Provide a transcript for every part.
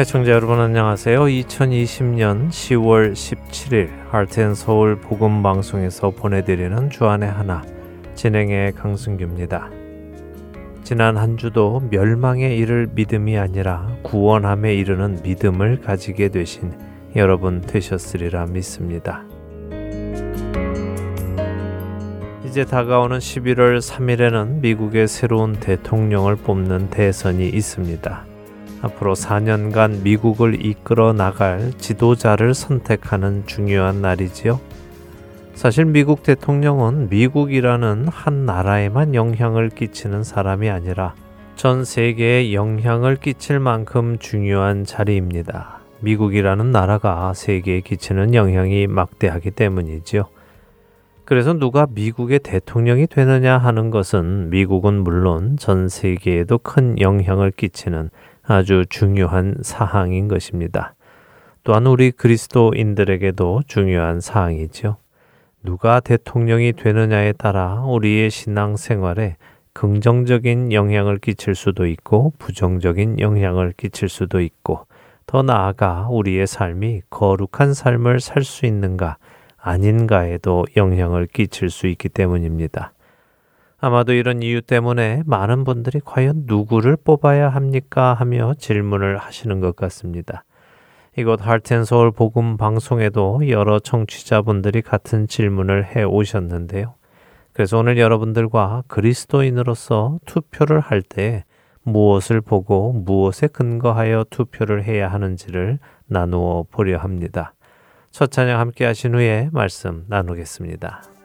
애청자 여러분 안녕하세요. 2020년 10월 17일 하트앤서울 복음방송에서 보내드리는 주안의 하나 진행의 강승규입니다. 지난 한 주도 멸망에 이를 믿음이 아니라 구원함에 이르는 믿음을 가지게 되신 여러분 되셨으리라 믿습니다. 이제 다가오는 11월 3일에는 미국의 새로운 대통령을 뽑는 대선이 있습니다. 앞으로 4년간 미국을 이끌어 나갈 지도자를 선택하는 중요한 날이지요. 사실 미국 대통령은 미국이라는 한 나라에만 영향을 끼치는 사람이 아니라 전 세계에 영향을 끼칠 만큼 중요한 자리입니다. 미국이라는 나라가 세계에 끼치는 영향이 막대하기 때문이지요. 그래서 누가 미국의 대통령이 되느냐 하는 것은 미국은 물론 전 세계에도 큰 영향을 끼치는 아주 중요한 사항인 것입니다. 또한 우리 그리스도인들에게도 중요한 사항이지요. 누가 대통령이 되느냐에 따라 우리의 신앙 생활에 긍정적인 영향을 끼칠 수도 있고 부정적인 영향을 끼칠 수도 있고 더 나아가 우리의 삶이 거룩한 삶을 살 수 있는가 아닌가에도 영향을 끼칠 수 있기 때문입니다. 아마도 이런 이유 때문에 많은 분들이 과연 누구를 뽑아야 합니까 하며 질문을 하시는 것 같습니다. 이곳 할텐서울 복음 방송에도 여러 청취자분들이 같은 질문을 해 오셨는데요. 그래서 오늘 여러분들과 그리스도인으로서 투표를 할 때 무엇을 보고 무엇에 근거하여 투표를 해야 하는지를 나누어 보려 합니다. 첫 찬양 함께 하신 후에 말씀 나누겠습니다.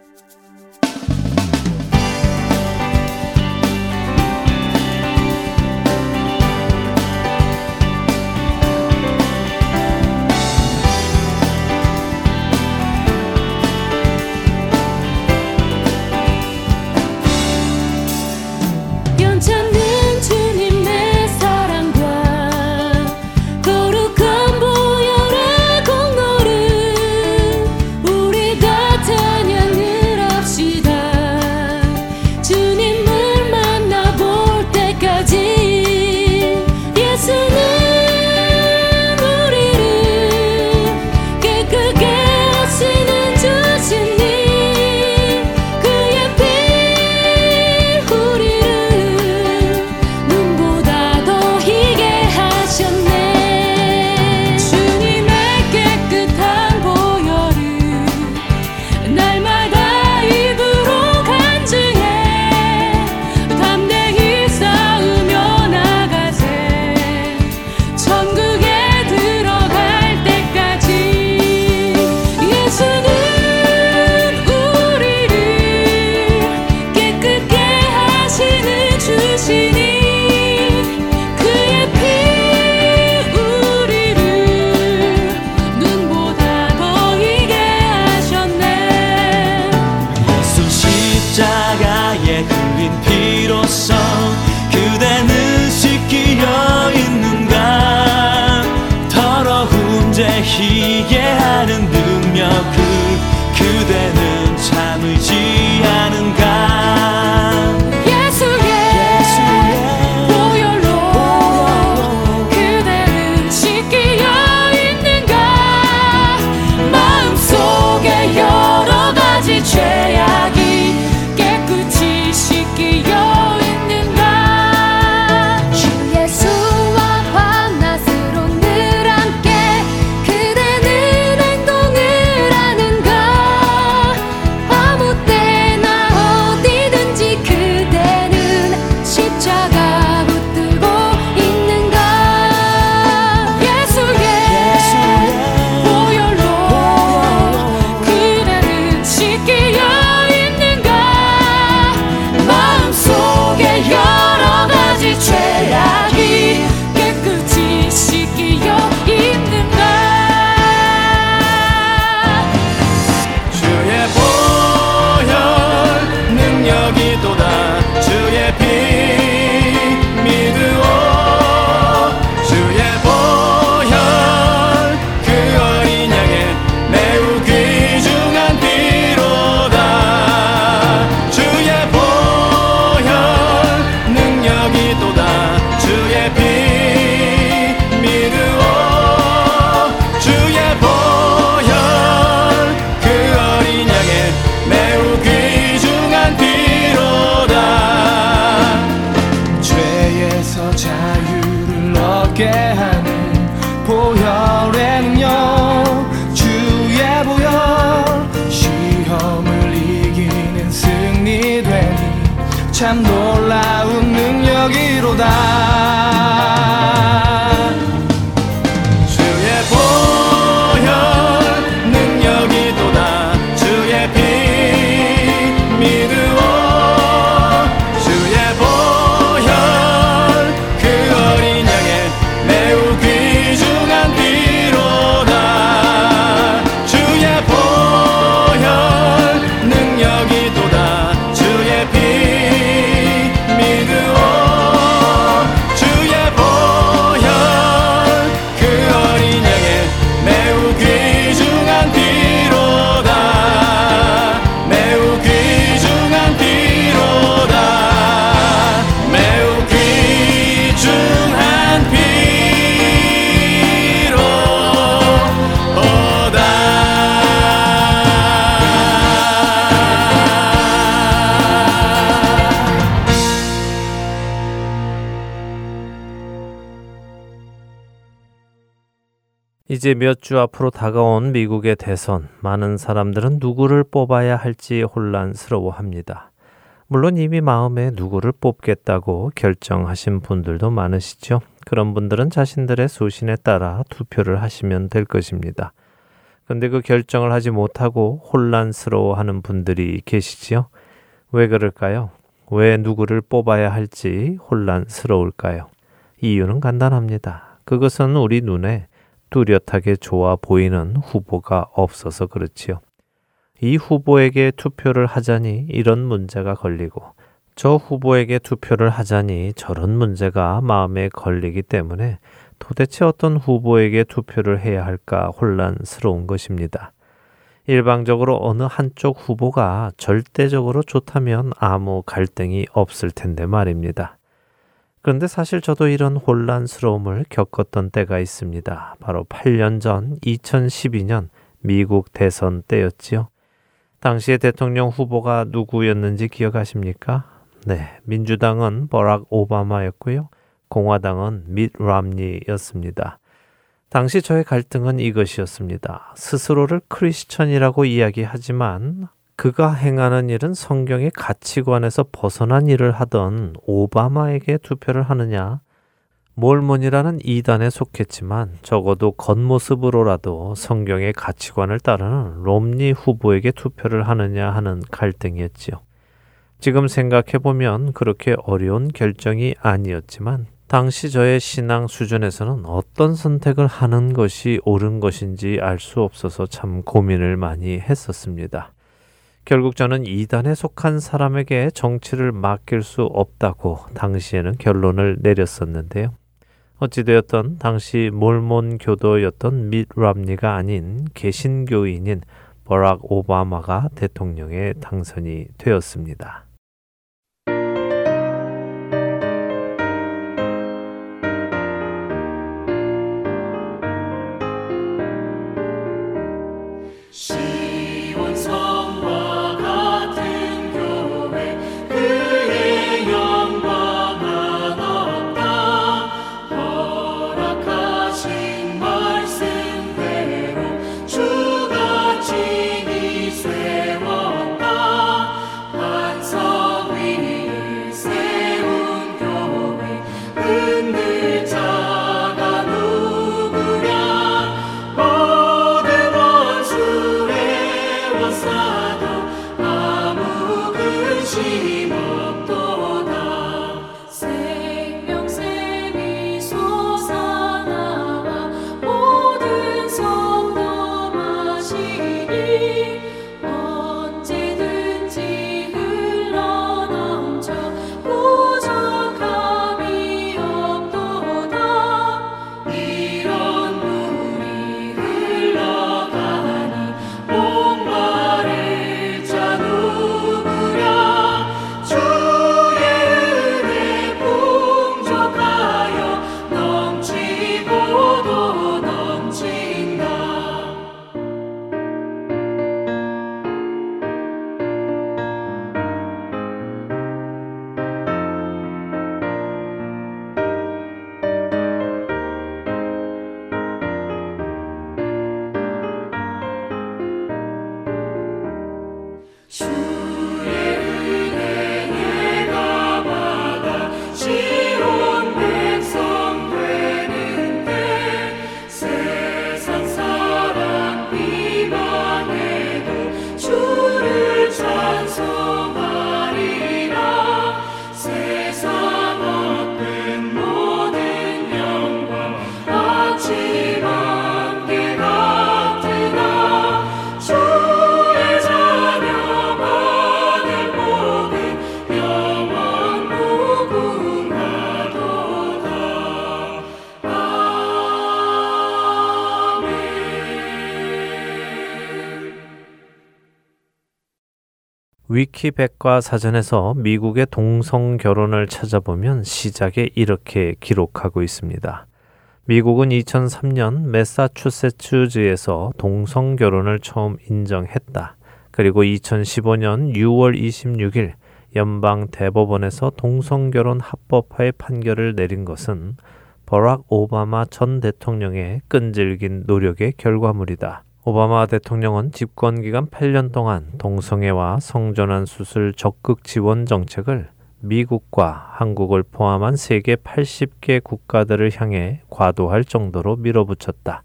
이제 몇 주 앞으로 다가온 미국의 대선, 많은 사람들은 누구를 뽑아야 할지 혼란스러워 합니다. 물론 이미 마음에 누구를 뽑겠다고 결정하신 분들도 많으시죠. 그런 분들은 자신들의 소신에 따라 투표를 하시면 될 것입니다. 근데 그 결정을 하지 못하고 혼란스러워 하는 분들이 계시지요? 왜 그럴까요? 왜 누구를 뽑아야 할지 혼란스러울까요? 이유는 간단합니다. 그것은 우리 눈에 뚜렷하게 좋아 보이는 후보가 없어서 그렇지요. 이 후보에게 투표를 하자니 이런 문제가 걸리고 저 후보에게 투표를 하자니 저런 문제가 마음에 걸리기 때문에 도대체 어떤 후보에게 투표를 해야 할까 혼란스러운 것입니다. 일방적으로 어느 한쪽 후보가 절대적으로 좋다면 아무 갈등이 없을 텐데 말입니다. 그런데 사실 저도 이런 혼란스러움을 겪었던 때가 있습니다. 바로 8년 전 2012년 미국 대선 때였지요. 당시의 대통령 후보가 누구였는지 기억하십니까? 네, 민주당은 버락 오바마였고요. 공화당은 밋 람니였습니다. 당시 저의 갈등은 이것이었습니다. 스스로를 크리스천이라고 이야기하지만 그가 행하는 일은 성경의 가치관에서 벗어난 일을 하던 오바마에게 투표를 하느냐, 몰몬이라는 이단에 속했지만 적어도 겉모습으로라도 성경의 가치관을 따르는 롬니 후보에게 투표를 하느냐 하는 갈등이었지요. 지금 생각해보면 그렇게 어려운 결정이 아니었지만 당시 저의 신앙 수준에서는 어떤 선택을 하는 것이 옳은 것인지 알 수 없어서 참 고민을 많이 했었습니다. 결국 저는 이단에 속한 사람에게 정치를 맡길 수 없다고 당시에는 결론을 내렸었는데요. 어찌되었던 당시 몰몬 교도였던 밋 람니가 아닌 개신교인인 버락 오바마가 대통령에 당선이 되었습니다. 시. 위키백과 사전에서 미국의 동성 결혼을 찾아보면 시작에 이렇게 기록하고 있습니다. 미국은 2003년 매사추세츠주에서 동성 결혼을 처음 인정했다. 그리고 2015년 6월 26일 연방 대법원에서 동성 결혼 합법화의 판결을 내린 것은 버락 오바마 전 대통령의 끈질긴 노력의 결과물이다. 오바마 대통령은 집권 기간 8년 동안 동성애와 성전환 수술 적극 지원 정책을 미국과 한국을 포함한 세계 80개 국가들을 향해 과도할 정도로 밀어붙였다.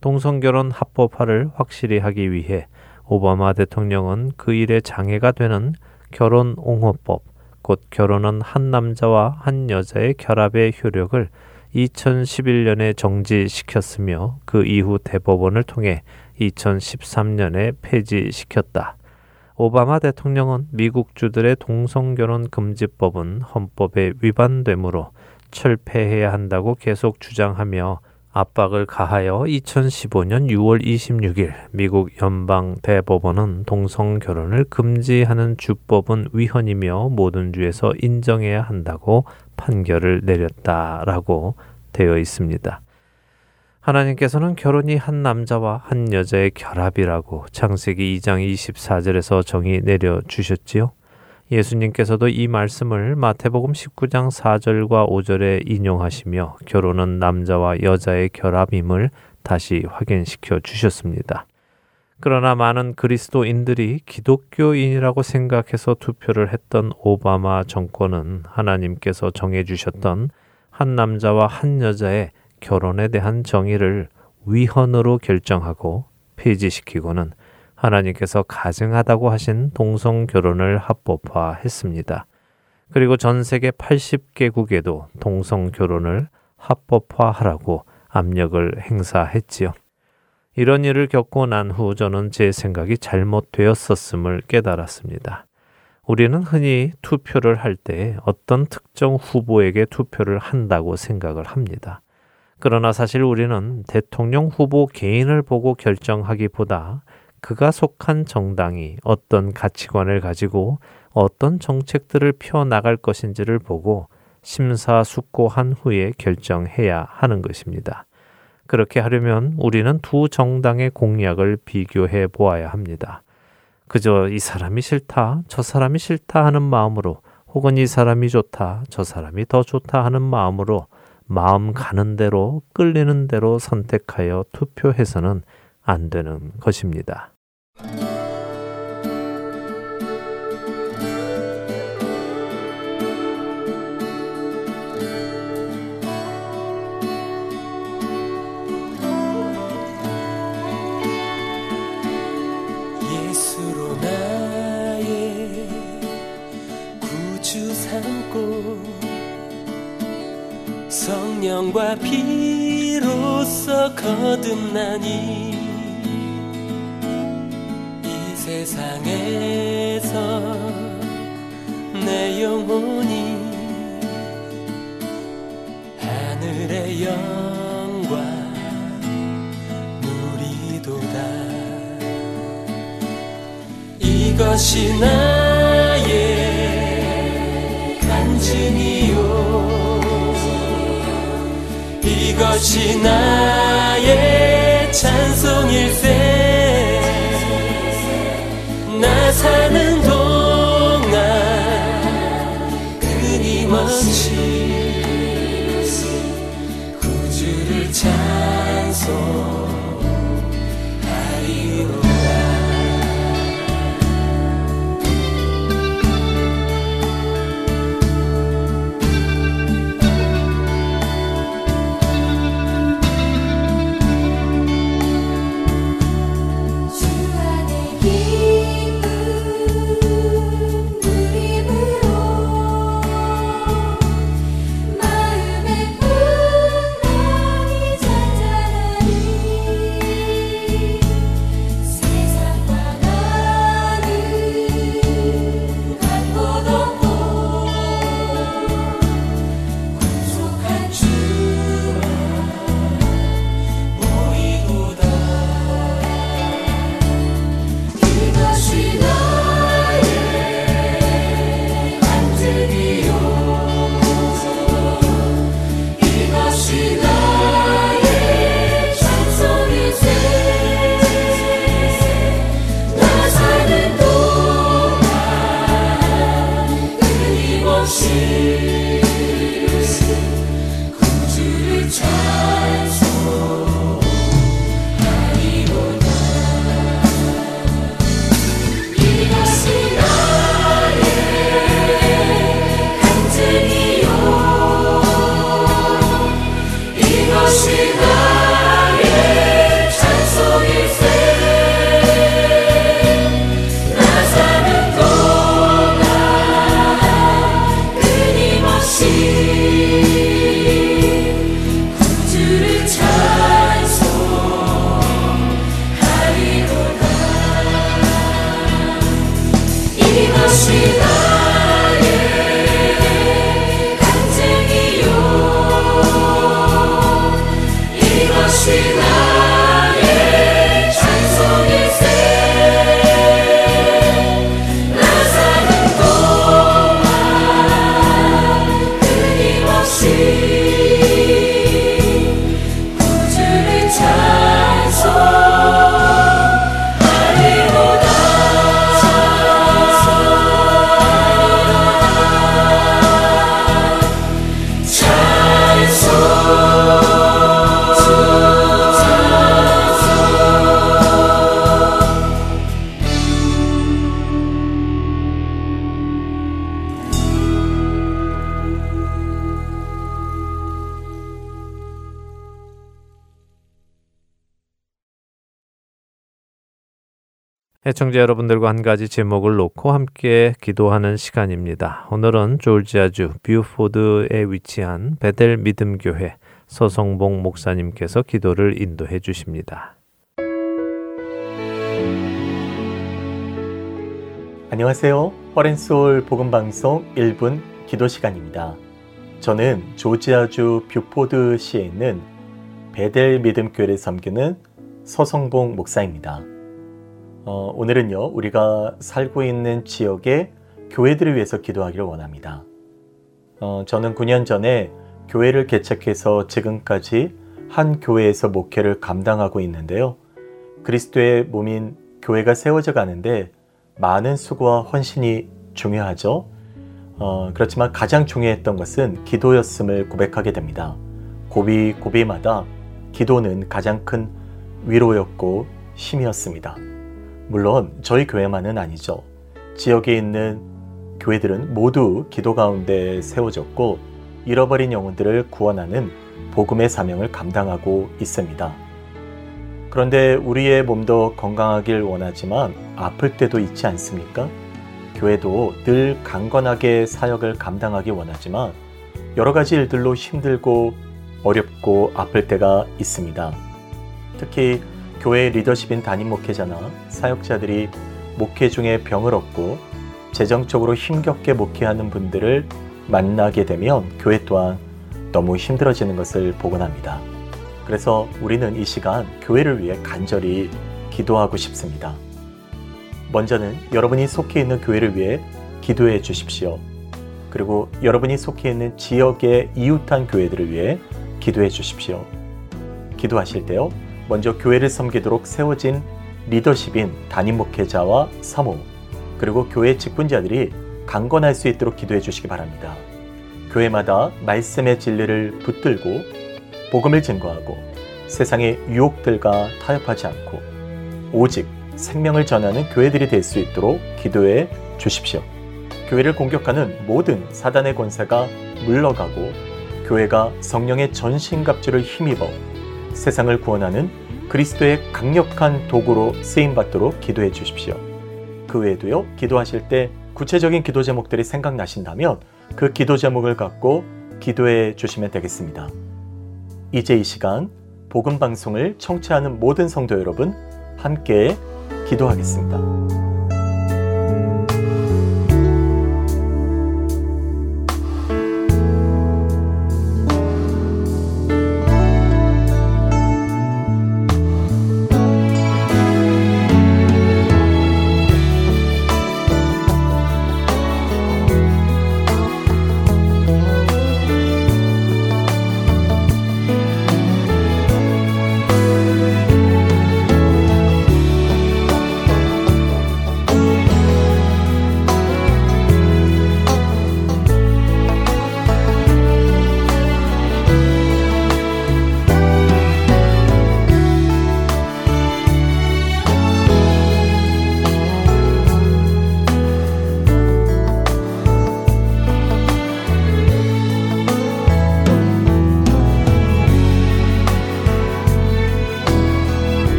동성결혼 합법화를 확실히 하기 위해 오바마 대통령은 그 일에 장애가 되는 결혼 옹호법, 곧 결혼은 한 남자와 한 여자의 결합의 효력을 2011년에 정지시켰으며 그 이후 대법원을 통해 2013년에 폐지시켰다. 오바마 대통령은 미국 주들의 동성 결혼 금지법은 헌법에 위반되므로 철폐해야 한다고 계속 주장하며 압박을 가하여 2015년 6월 26일 미국 연방 대법원은 동성 결혼을 금지하는 주법은 위헌이며 모든 주에서 인정해야 한다고 판결을 내렸다라고 되어 있습니다. 하나님께서는 결혼이 한 남자와 한 여자의 결합이라고 창세기 2장 24절에서 정의 내려 주셨지요. 예수님께서도 이 말씀을 마태복음 19장 4절과 5절에 인용하시며 결혼은 남자와 여자의 결합임을 다시 확인시켜 주셨습니다. 그러나 많은 그리스도인들이 기독교인이라고 생각해서 투표를 했던 오바마 정권은 하나님께서 정해주셨던 한 남자와 한 여자의 결혼에 대한 정의를 위헌으로 결정하고 폐지시키고는 하나님께서 가증하다고 하신 동성 결혼을 합법화했습니다. 그리고 전 세계 80개국에도 동성 결혼을 합법화하라고 압력을 행사했지요. 이런 일을 겪고 난 후 저는 제 생각이 잘못되었었음을 깨달았습니다. 우리는 흔히 투표를 할 때 어떤 특정 후보에게 투표를 한다고 생각을 합니다. 그러나 사실 우리는 대통령 후보 개인을 보고 결정하기보다 그가 속한 정당이 어떤 가치관을 가지고 어떤 정책들을 펴 나갈 것인지를 보고 심사숙고한 후에 결정해야 하는 것입니다. 그렇게 하려면 우리는 두 정당의 공약을 비교해 보아야 합니다. 그저 이 사람이 싫다, 저 사람이 싫다 하는 마음으로 혹은 이 사람이 좋다, 저 사람이 더 좋다 하는 마음으로 마음 가는 대로 끌리는 대로 선택하여 투표해서는 안 되는 것입니다. 예수로 나의 구주 삼고 성령과 피로써 거듭나니 이 세상에서 내 영혼이 하늘의 영광 누리도다. 이것이 나 이것이 나의 찬송일세. 나 사는 동 애청자 여러분들과 한 가지 제목을 놓고 함께 기도하는 시간입니다. 오늘은 조지아주 뷰포드에 위치한 베델 믿음교회 서성봉 목사님께서 기도를 인도해 주십니다. 안녕하세요. Heart and Soul 복음방송 1분 기도 시간입니다. 저는 조지아주 뷰포드시에 있는 베델 믿음교회를 섬기는 서성봉 목사입니다. 어, 오늘은요, 우리가 살고 있는 지역의 교회들을 위해서 기도하기를 원합니다. 어, 저는 9년 전에 교회를 개척해서 지금까지 한 교회에서 목회를 감당하고 있는데요. 그리스도의 몸인 교회가 세워져 가는데 많은 수고와 헌신이 중요하죠. 어, 그렇지만 가장 중요했던 것은 기도였음을 고백하게 됩니다. 고비 고비마다 기도는 가장 큰 위로였고 힘이었습니다. 물론 저희 교회만은 아니죠. 지역에 있는 교회들은 모두 기도 가운데 세워졌고 잃어버린 영혼들을 구원하는 복음의 사명을 감당하고 있습니다. 그런데 우리의 몸도 건강하길 원하지만 아플 때도 있지 않습니까? 교회도 늘 강건하게 사역을 감당하기 원하지만 여러 가지 일들로 힘들고 어렵고 아플 때가 있습니다. 특히 교회 리더십인 담임 목회자나 사역자들이 목회 중에 병을 얻고 재정적으로 힘겹게 목회하는 분들을 만나게 되면 교회 또한 너무 힘들어지는 것을 보곤 합니다. 그래서 우리는 이 시간 교회를 위해 간절히 기도하고 싶습니다. 먼저는 여러분이 속해 있는 교회를 위해 기도해 주십시오. 그리고 여러분이 속해 있는 지역의 이웃한 교회들을 위해 기도해 주십시오. 기도하실 때요. 먼저 교회를 섬기도록 세워진 리더십인 담임 목회자와 사모 그리고 교회 직분자들이 강건할 수 있도록 기도해 주시기 바랍니다. 교회마다 말씀의 진리를 붙들고 복음을 증거하고 세상의 유혹들과 타협하지 않고 오직 생명을 전하는 교회들이 될 수 있도록 기도해 주십시오. 교회를 공격하는 모든 사단의 권세가 물러가고 교회가 성령의 전신갑주를 힘입어 세상을 구원하는 그리스도의 강력한 도구로 쓰임 받도록 기도해 주십시오. 그 외에도요, 기도하실 때 구체적인 기도 제목들이 생각나신다면 그 기도 제목을 갖고 기도해 주시면 되겠습니다. 이제 이 시간 복음 방송을 청취하는 모든 성도 여러분 함께 기도하겠습니다.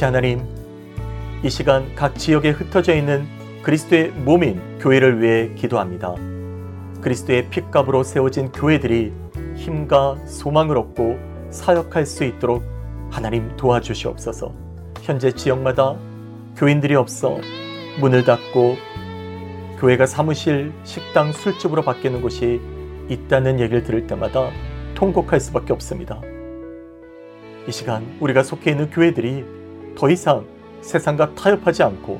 아계신 하나님, 이 시간 각 지역에 흩어져 있는 그리스도의 몸인 교회를 위해 기도합니다. 그리스도의 핏값으로 세워진 교회들이 힘과 소망을 얻고 사역할 수 있도록 하나님 도와주시옵소서. 현재 지역마다 교인들이 없어 문을 닫고 교회가 사무실, 식당, 술집으로 바뀌는 곳이 있다는 얘기를 들을 때마다 통곡할 수밖에 없습니다. 이 시간 우리가 속해 있는 교회들이 더 이상 세상과 타협하지 않고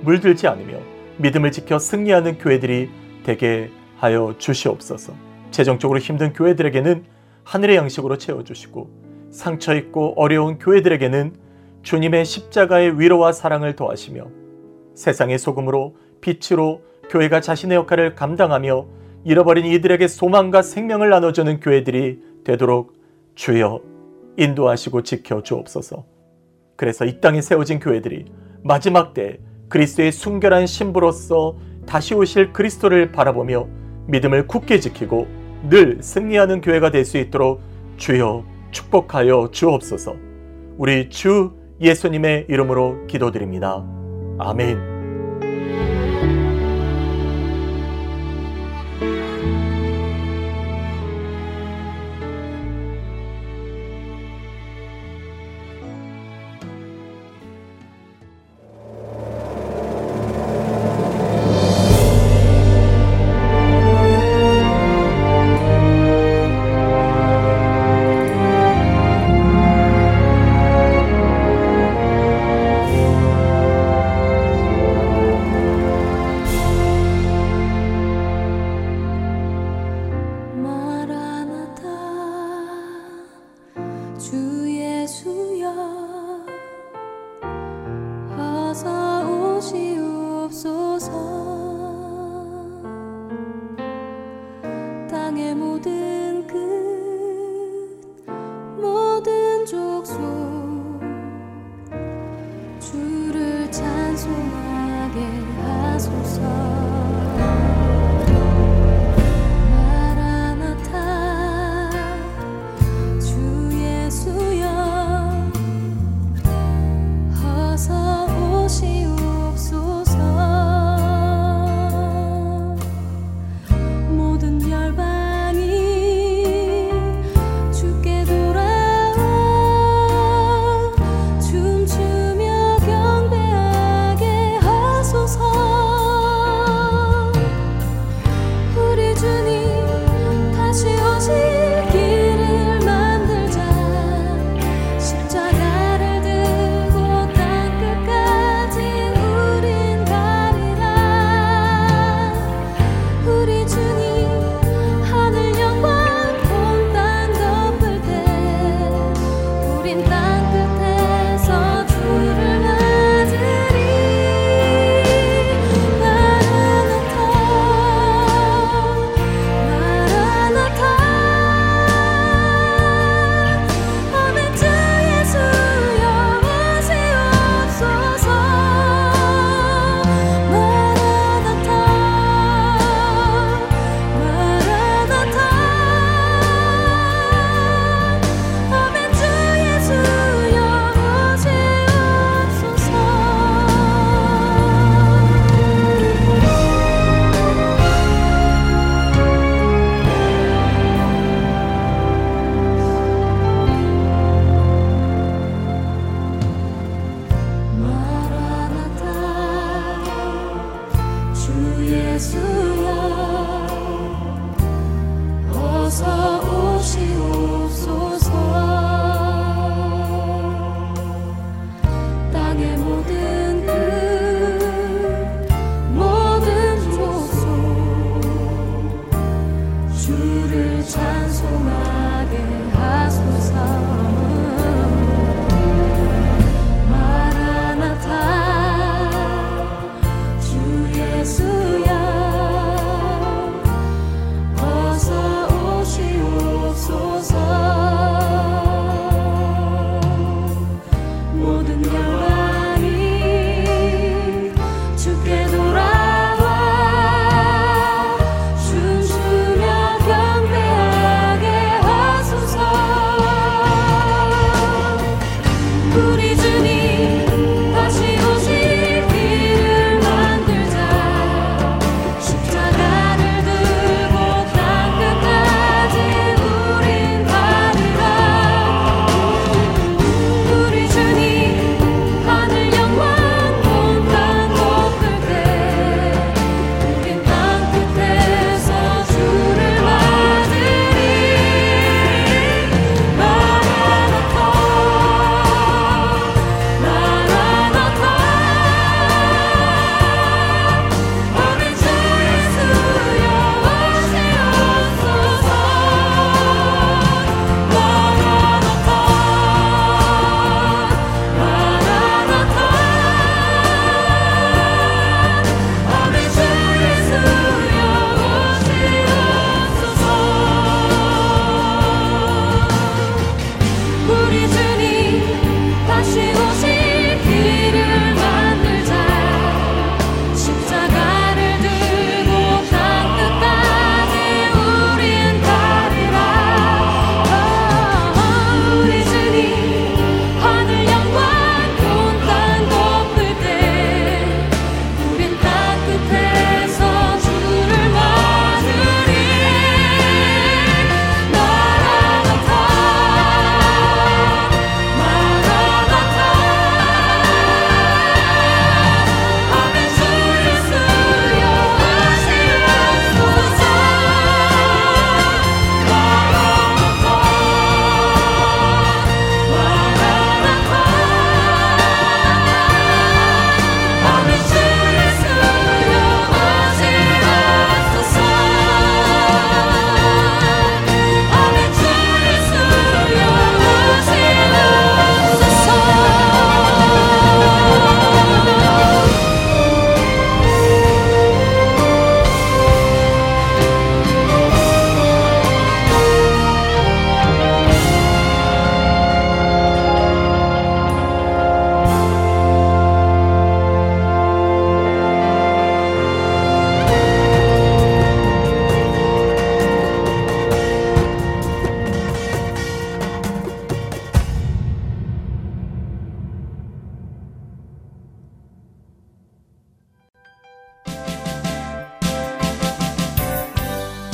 물들지 않으며 믿음을 지켜 승리하는 교회들이 되게 하여 주시옵소서. 재정적으로 힘든 교회들에게는 하늘의 양식으로 채워주시고 상처 있고 어려운 교회들에게는 주님의 십자가의 위로와 사랑을 더하시며 세상의 소금으로 빛으로 교회가 자신의 역할을 감당하며 잃어버린 이들에게 소망과 생명을 나눠주는 교회들이 되도록 주여 인도하시고 지켜 주옵소서. 그래서 이 땅에 세워진 교회들이 마지막 때 그리스도의 순결한 신부로서 다시 오실 그리스도를 바라보며 믿음을 굳게 지키고 늘 승리하는 교회가 될 수 있도록 주여 축복하여 주옵소서. 우리 주 예수님의 이름으로 기도드립니다. 아멘.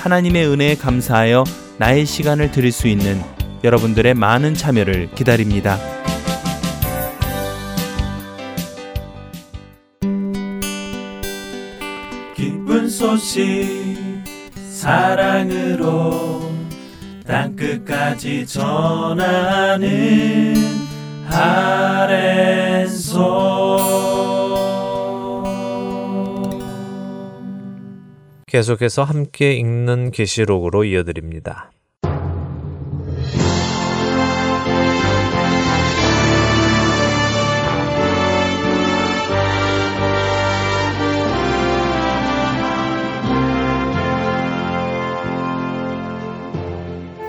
하나님의 은혜에 감사하여 나의 시간을 드릴 수 있는 여러분들의 많은 참여를 기다립니다. 기쁜 소식 사랑으로 땅끝까지 전하는 아랜소 계속해서 함께 읽는 계시록으로 이어드립니다.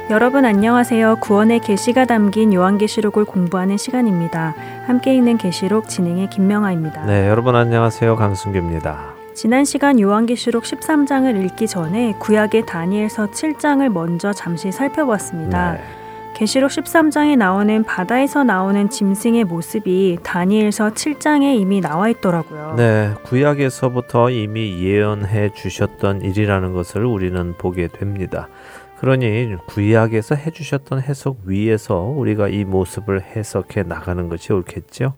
여러분 안녕하세요. 구원의 계시가 담긴 요한계시록을 공부하는 시간입니다. 함께 읽는 계시록 진행의 김명아입니다. 네, 여러분 안녕하세요. 강승규입니다. 지난 시간 요한계시록 13장을 읽기 전에 구약의 다니엘서 7장을 먼저 잠시 살펴봤습니다. 네. 계시록 13장에 나오는 바다에서 나오는 짐승의 모습이 다니엘서 7장에 이미 나와 있더라고요. 네, 구약에서부터 이미 예언해 주셨던 일이라는 것을 우리는 보게 됩니다. 그러니 구약에서 해주셨던 해석 위에서 우리가 이 모습을 해석해 나가는 것이 옳겠죠.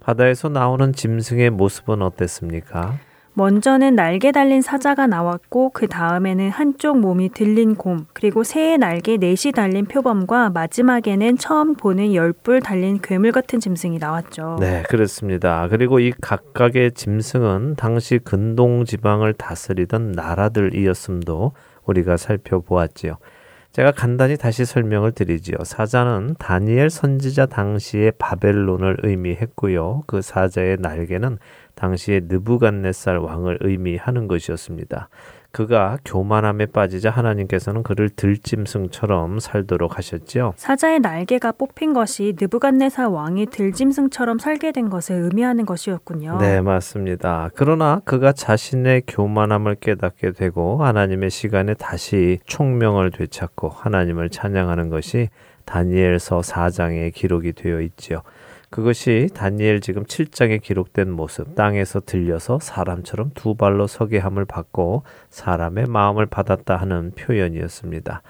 바다에서 나오는 짐승의 모습은 어땠습니까? 먼저는 날개 달린 사자가 나왔고 그 다음에는 한쪽 몸이 들린 곰 그리고 새의 날개 넷이 달린 표범과 마지막에는 처음 보는 열뿔 달린 괴물 같은 짐승이 나왔죠. 네, 그렇습니다. 그리고 이 각각의 짐승은 당시 근동 지방을 다스리던 나라들이었음도 우리가 살펴보았지요. 제가 간단히 다시 설명을 드리지요. 사자는 다니엘 선지자 당시의 바벨론을 의미했고요. 그 사자의 날개는 당시의 느부갓네살 왕을 의미하는 것이었습니다. 그가 교만함에 빠지자 하나님께서는 그를 들짐승처럼 살도록 하셨지요. 사자의 날개가 뽑힌 것이 느부갓네살 왕이 들짐승처럼 살게 된 것을 의미하는 것이었군요. 네, 맞습니다. 그러나 그가 자신의 교만함을 깨닫게 되고 하나님의 시간에 다시 총명을 되찾고 하나님을 찬양하는 것이 다니엘서 4장에 기록이 되어 있지요. 그것이 다니엘 지금 7장에 기록된 모습, 땅에서 들려서 사람처럼 두 발로 서게 함을 받고 사람의 마음을 받았다 하는 표현이었습니다.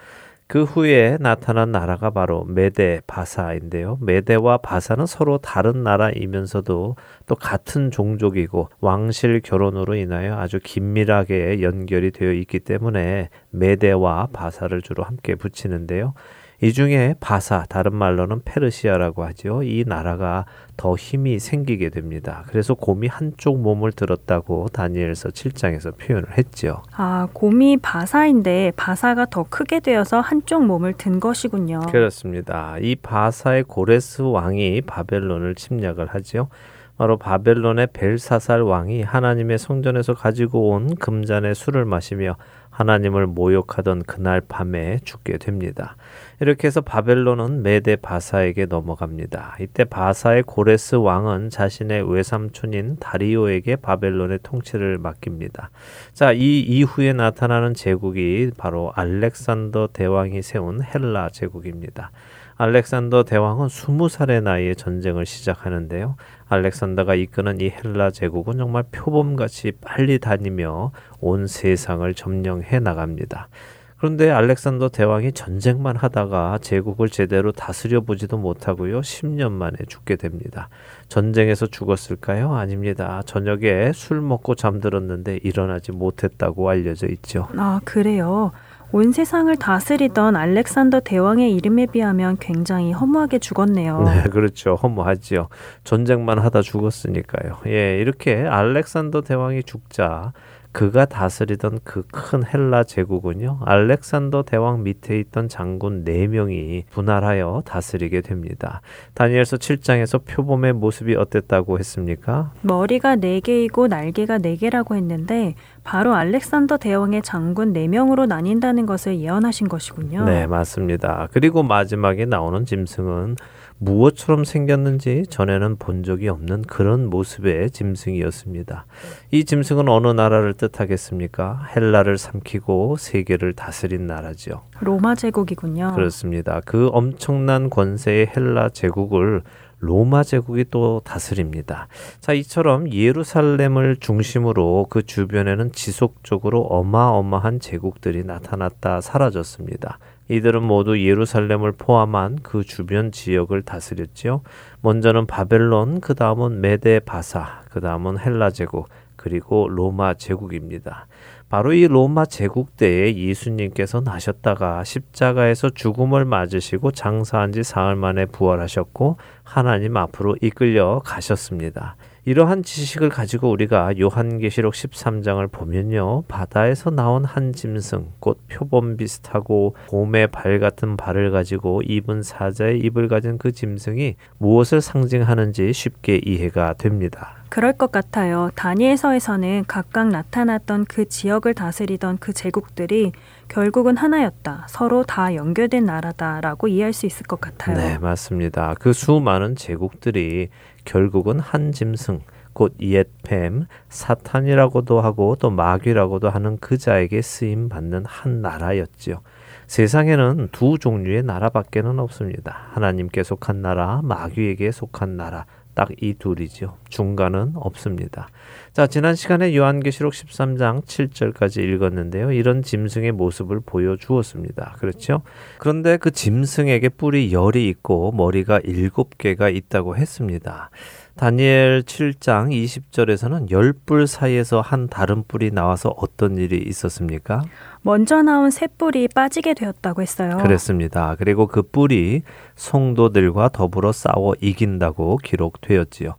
그 후에 나타난 나라가 바로 메데 바사인데요. 메데와 바사는 서로 다른 나라이면서도 또 같은 종족이고 왕실 결혼으로 인하여 아주 긴밀하게 연결이 되어 있기 때문에 메데와 바사를 주로 함께 붙이는데요. 이 중에 바사, 다른 말로는 페르시아라고 하죠. 이 나라가 더 힘이 생기게 됩니다. 그래서 곰이 한쪽 몸을 들었다고 다니엘서 7장에서 표현을 했죠. 아, 곰이 바사인데 바사가 더 크게 되어서 한쪽 몸을 든 것이군요. 그렇습니다. 이 바사의 고레스 왕이 바벨론을 침략을 하지요. 바로 바벨론의 벨사살 왕이 하나님의 성전에서 가지고 온 금잔의 술을 마시며 하나님을 모욕하던 그날 밤에 죽게 됩니다. 이렇게 해서 바벨론은 메데 바사에게 넘어갑니다. 이때 바사의 고레스 왕은 자신의 외삼촌인 다리오에게 바벨론의 통치를 맡깁니다. 자, 이 이후에 나타나는 제국이 바로 알렉산더 대왕이 세운 헬라 제국입니다. 알렉산더 대왕은 20살의 나이에 전쟁을 시작하는데요. 알렉산더가 이끄는 이 헬라 제국은 정말 표범같이 빨리 다니며 온 세상을 점령해 나갑니다. 그런데 알렉산더 대왕이 전쟁만 하다가 제국을 제대로 다스려 보지도 못하고요. 10년 만에 죽게 됩니다. 전쟁에서 죽었을까요? 아닙니다. 저녁에 술 먹고 잠들었는데 일어나지 못했다고 알려져 있죠. 아, 그래요. 온 세상을 다스리던 알렉산더 대왕의 이름에 비하면 굉장히 허무하게 죽었네요. 네, 그렇죠. 허무하지요. 전쟁만 하다 죽었으니까요. 예, 이렇게 알렉산더 대왕이 죽자 그가 다스리던 그 큰 헬라 제국은요, 알렉산더 대왕 밑에 있던 장군 4명이 분할하여 다스리게 됩니다. 다니엘서 7장에서 표범의 모습이 어땠다고 했습니까? 머리가 네 개이고 날개가 네 개라고 했는데 바로 알렉산더 대왕의 장군 4명으로 나뉜다는 것을 예언하신 것이군요. 네, 맞습니다. 그리고 마지막에 나오는 짐승은 무엇처럼 생겼는지 전에는 본 적이 없는 그런 모습의 짐승이었습니다. 이 짐승은 어느 나라를 뜻하겠습니까? 헬라를 삼키고 세계를 다스린 나라지요. 로마 제국이군요. 그렇습니다. 그 엄청난 권세의 헬라 제국을 로마 제국이 또 다스립니다. 자, 이처럼 예루살렘을 중심으로 그 주변에는 지속적으로 어마어마한 제국들이 나타났다 사라졌습니다. 이들은 모두 예루살렘을 포함한 그 주변 지역을 다스렸지요. 먼저는 바벨론, 그 다음은 메데 바사, 그 다음은 헬라 제국, 그리고 로마 제국입니다. 바로 이 로마 제국 때에 예수님께서 나셨다가 십자가에서 죽음을 맞으시고 장사한 지 사흘 만에 부활하셨고 하나님 앞으로 이끌려 가셨습니다. 이러한 지식을 가지고 우리가 요한계시록 13장을 보면요. 바다에서 나온 한 짐승, 곧 표범 비슷하고 곰의 발 같은 발을 가지고 입은 사자의 입을 가진 그 짐승이 무엇을 상징하는지 쉽게 이해가 됩니다. 그럴 것 같아요. 다니엘서에서는 각각 나타났던 그 지역을 다스리던 그 제국들이 결국은 하나였다. 서로 다 연결된 나라다라고 이해할 수 있을 것 같아요. 네, 맞습니다. 그 수많은 제국들이 결국은 한 짐승, 곧 옛뱀, 사탄이라고도 하고 또 마귀라고도 하는 그 자에게 쓰임 받는 한 나라였지요. 세상에는 두 종류의 나라밖에는 없습니다. 하나님께 속한 나라, 마귀에게 속한 나라. 딱 이 둘이죠. 중간은 없습니다. 자, 지난 시간에 요한계시록 13장 7절까지 읽었는데요. 이런 짐승의 모습을 보여주었습니다. 그렇죠? 그런데 그 짐승에게 뿔이 열이 있고 머리가 일곱 개가 있다고 했습니다. 다니엘 7장 20절에서는 열 뿔 사이에서 한 다른 뿔이 나와서 어떤 일이 있었습니까? 먼저 나온 새 뿔이 빠지게 되었다고 했어요. 그랬습니다. 그리고 그 뿔이 성도들과 더불어 싸워 이긴다고 기록되었지요.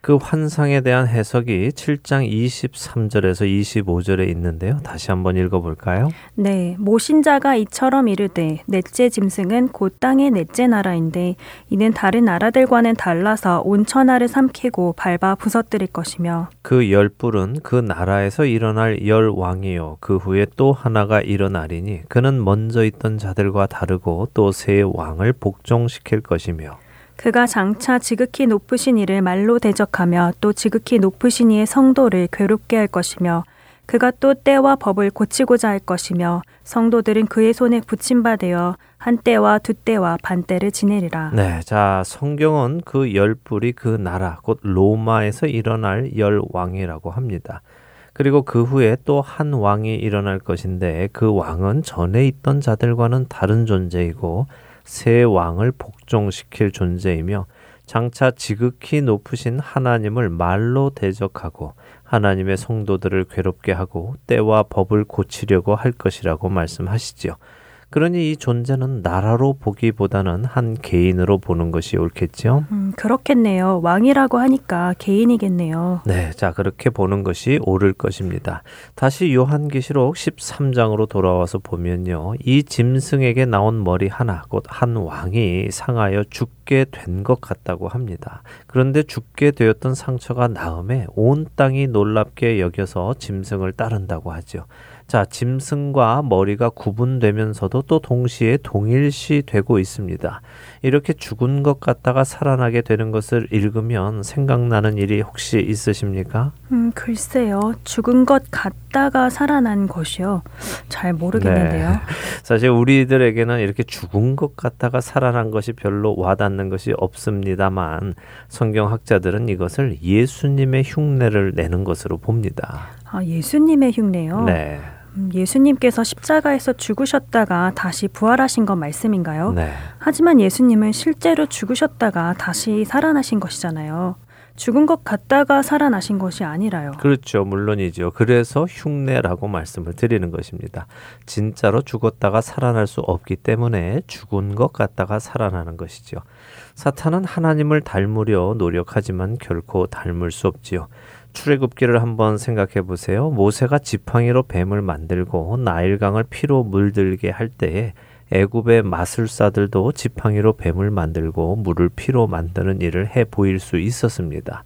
그 환상에 대한 해석이 7장 23절에서 25절에 있는데요. 다시 한번 읽어볼까요? 네, 모신자가 이처럼 이르되 넷째 짐승은 곧 땅의 넷째 나라인데 이는 다른 나라들과는 달라서 온 천하를 삼키고 밟아 부서뜨릴 것이며 그 열뿔은 그 나라에서 일어날 열 왕이요. 그 후에 또 하나가 일어나리니 그는 먼저 있던 자들과 다르고 또 새 왕을 복종시킬 것이며 그가 장차 지극히 높으신 이를 말로 대적하며 또 지극히 높으신 이의 성도를 괴롭게 할 것이며 그가 또 때와 법을 고치고자 할 것이며 성도들은 그의 손에 붙임바 되어 한 때와 두 때와 반 때를 지내리라. 네, 자 성경은 그 열뿔이 그 나라 곧 로마에서 일어날 열 왕이라고 합니다. 그리고 그 후에 또 한 왕이 일어날 것인데 그 왕은 전에 있던 자들과는 다른 존재이고 새 왕을 복종시킬 존재이며 장차 지극히 높으신 하나님을 말로 대적하고 하나님의 성도들을 괴롭게 하고 때와 법을 고치려고 할 것이라고 말씀하시지요. 그러니 이 존재는 나라로 보기보다는 한 개인으로 보는 것이 옳겠죠. 음, 그렇겠네요. 왕이라고 하니까 개인이겠네요. 네, 자 그렇게 보는 것이 옳을 것입니다. 다시 요한계시록 13장으로 돌아와서 보면요, 이 짐승에게 나온 머리 하나, 곧 한 왕이 상하여 죽게 된 것 같다고 합니다. 그런데 죽게 되었던 상처가 나음에 온 땅이 놀랍게 여겨서 짐승을 따른다고 하죠. 자, 짐승과 머리가 구분되면서도 또 동시에 동일시 되고 있습니다. 이렇게 죽은 것 같다가 살아나게 되는 것을 읽으면 생각나는 일이 혹시 있으십니까? 음, 글쎄요. 죽은 것 같다가 살아난 것이요. 잘 모르겠는데요. 네. 사실 우리들에게는 이렇게 죽은 것 같다가 살아난 것이 별로 와닿는 것이 없습니다만 성경학자들은 이것을 예수님의 흉내를 내는 것으로 봅니다. 아, 예수님의 흉내요? 네. 음, 예수님께서 십자가에서 죽으셨다가 다시 부활하신 것 말씀인가요? 네. 하지만 예수님은 실제로 죽으셨다가 다시 살아나신 것이잖아요. 죽은 것 같다가 살아나신 것이 아니라요. 그렇죠. 물론이죠. 그래서 흉내라고 말씀을 드리는 것입니다. 진짜로 죽었다가 살아날 수 없기 때문에 죽은 것 같다가 살아나는 것이죠. 사탄은 하나님을 닮으려 노력하지만 결코 닮을 수 없지요. 출애굽기를 한번 생각해 보세요. 모세가 지팡이로 뱀을 만들고 나일강을 피로 물들게 할 때에 애굽의 마술사들도 지팡이로 뱀을 만들고 물을 피로 만드는 일을 해 보일 수 있었습니다.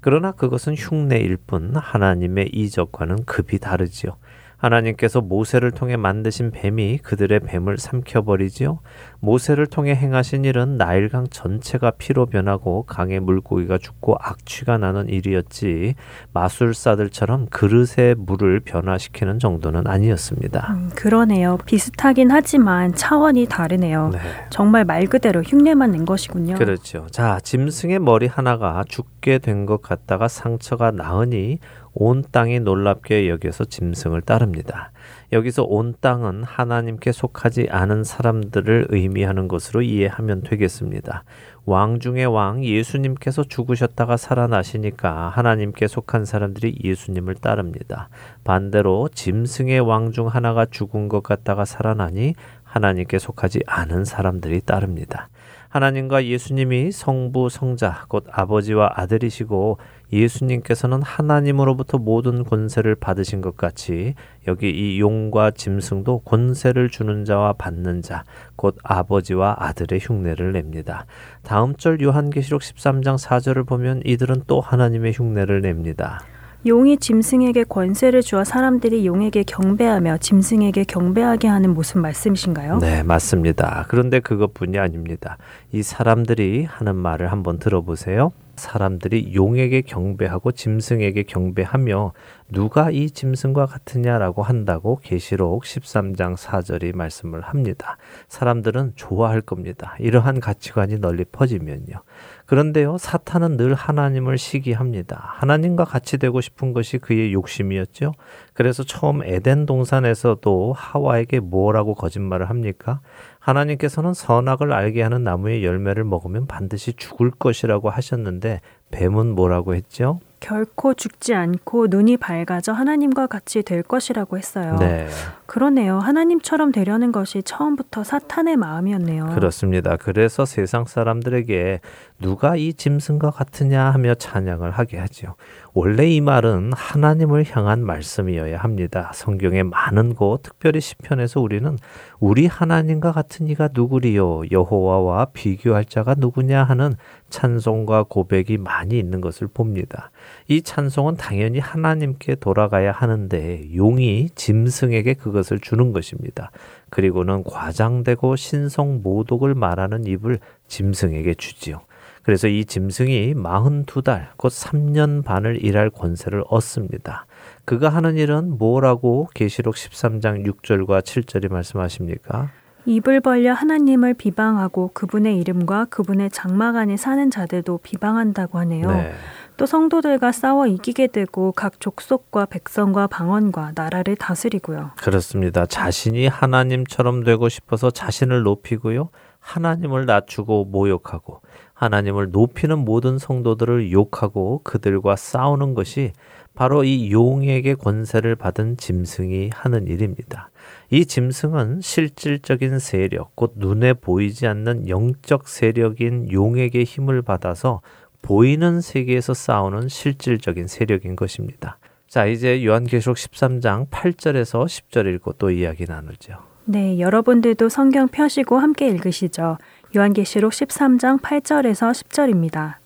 그러나 그것은 흉내일 뿐 하나님의 이적과는 급이 다르지요. 하나님께서 모세를 통해 만드신 뱀이 그들의 뱀을 삼켜버리지요. 모세를 통해 행하신 일은 나일강 전체가 피로 변하고 강의 물고기가 죽고 악취가 나는 일이었지 마술사들처럼 그릇의 물을 변화시키는 정도는 아니었습니다. 음, 그러네요. 비슷하긴 하지만 차원이 다르네요. 네. 정말 말 그대로 흉내만 낸 것이군요. 그렇죠. 자, 짐승의 머리 하나가 죽게 된 것 같다가 상처가 나으니 온 땅이 놀랍게 여겨서 짐승을 따릅니다. 여기서 온 땅은 하나님께 속하지 않은 사람들을 의미하는 것으로 이해하면 되겠습니다. 왕 중의 왕 예수님께서 죽으셨다가 살아나시니까 하나님께 속한 사람들이 예수님을 따릅니다. 반대로 짐승의 왕 중 하나가 죽은 것 같다가 살아나니 하나님께 속하지 않은 사람들이 따릅니다. 하나님과 예수님이 성부, 성자, 곧 아버지와 아들이시고 예수님께서는 하나님으로부터 모든 권세를 받으신 것 같이 여기 이 용과 짐승도 권세를 주는 자와 받는 자, 곧 아버지와 아들의 흉내를 냅니다. 다음 절 요한계시록 13장 4절을 보면 이들은 또 하나님의 흉내를 냅니다. 용이 짐승에게 권세를 주어 사람들이 용에게 경배하며 짐승에게 경배하게 하는 무슨 말씀이신가요? 네, 맞습니다. 그런데 그것뿐이 아닙니다. 이 사람들이 하는 말을 한번 들어보세요. 사람들이 용에게 경배하고 짐승에게 경배하며 누가 이 짐승과 같으냐라고 한다고 계시록 13장 4절이 말씀을 합니다. 사람들은 좋아할 겁니다. 이러한 가치관이 널리 퍼지면요. 그런데요, 사탄은 늘 하나님을 시기합니다. 하나님과 같이 되고 싶은 것이 그의 욕심이었죠. 그래서 처음 에덴 동산에서도 하와에게 뭐라고 거짓말을 합니까? 하나님께서는 선악을 알게 하는 나무의 열매를 먹으면 반드시 죽을 것이라고 하셨는데 뱀은 뭐라고 했죠? 결코 죽지 않고 눈이 밝아져 하나님과 같이 될 것이라고 했어요. 네. 그러네요. 하나님처럼 되려는 것이 처음부터 사탄의 마음이었네요. 그렇습니다. 그래서 세상 사람들에게 누가 이 짐승과 같으냐 하며 찬양을 하게 하죠. 원래 이 말은 하나님을 향한 말씀이어야 합니다. 성경의 많은 곳, 특별히 시편에서 우리는 우리 하나님과 같은 이가 누구리요? 여호와와 비교할 자가 누구냐 하는 찬송과 고백이 많이 있는 것을 봅니다. 이 찬송은 당연히 하나님께 돌아가야 하는데 용이 짐승에게 그것 을 주는 것입니다. 그리고는 과장되고 신성 모독을 말하는 입을 짐승에게 주지요. 그래서 이 짐승이 42달, 곧 3년 반을 일할 권세를 얻습니다. 그가 하는 일은 뭐라고 계시록 13장 6절과 7절이 말씀하십니까? 입을 벌려 하나님을 비방하고 그분의 이름과 그분의 장막 안에 사는 자들도 비방한다고 하네요. 네. 또 성도들과 싸워 이기게 되고 각 족속과 백성과 방언과 나라를 다스리고요. 그렇습니다. 자신이 하나님처럼 되고 싶어서 자신을 높이고요. 하나님을 낮추고 모욕하고 하나님을 높이는 모든 성도들을 욕하고 그들과 싸우는 것이 바로 이 용에게 권세를 받은 짐승이 하는 일입니다. 이 짐승은 실질적인 세력, 곧 눈에 보이지 않는 영적 세력인 용에게 힘을 받아서 보이는 세계에서 싸우는 실질적인 세력인 것입니다. 자, 이제 요한계시록 13장 8절에서 10절 읽고 또 이야기 나누죠. 네, 여러분들도 성경 펴시고 함께 읽으시죠. 요한계시록 13장 8절에서 10절입니다.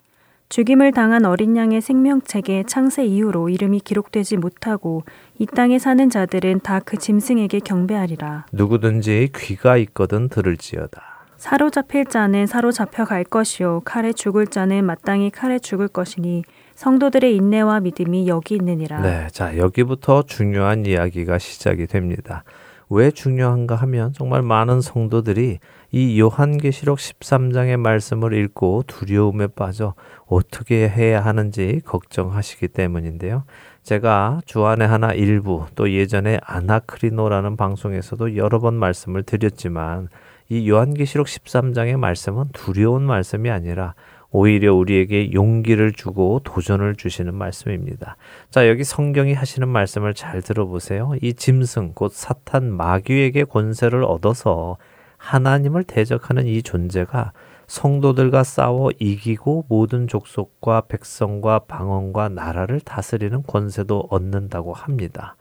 죽임을 당한 어린 양의 생명책에 창세 이후로 이름이 기록되지 못하고 이 땅에 사는 자들은 다 그 짐승에게 경배하리라. 누구든지 귀가 있거든 들을지어다. 사로잡힐 자는 사로잡혀 갈 것이요 칼에 죽을 자는 마땅히 칼에 죽을 것이니 성도들의 인내와 믿음이 여기 있느니라. 네, 자 여기부터 중요한 이야기가 시작이 됩니다. 왜 중요한가 하면 정말 많은 성도들이 이 요한계시록 13장의 말씀을 읽고 두려움에 빠져 어떻게 해야 하는지 걱정하시기 때문인데요. 제가 주안의 하나 일부 또 예전에 아나크리노라는 방송에서도 여러 번 말씀을 드렸지만 이 요한계시록 13장의 말씀은 두려운 말씀이 아니라 오히려 우리에게 용기를 주고 도전을 주시는 말씀입니다. 자, 여기 성경이 하시는 말씀을 잘 들어보세요. 이 짐승, 곧 사탄 마귀에게 권세를 얻어서 하나님을 대적하는 이 존재가 성도들과 싸워 이기고 모든 족속과 백성과 방언과 나라를 다스리는 권세도 얻는다고 합니다.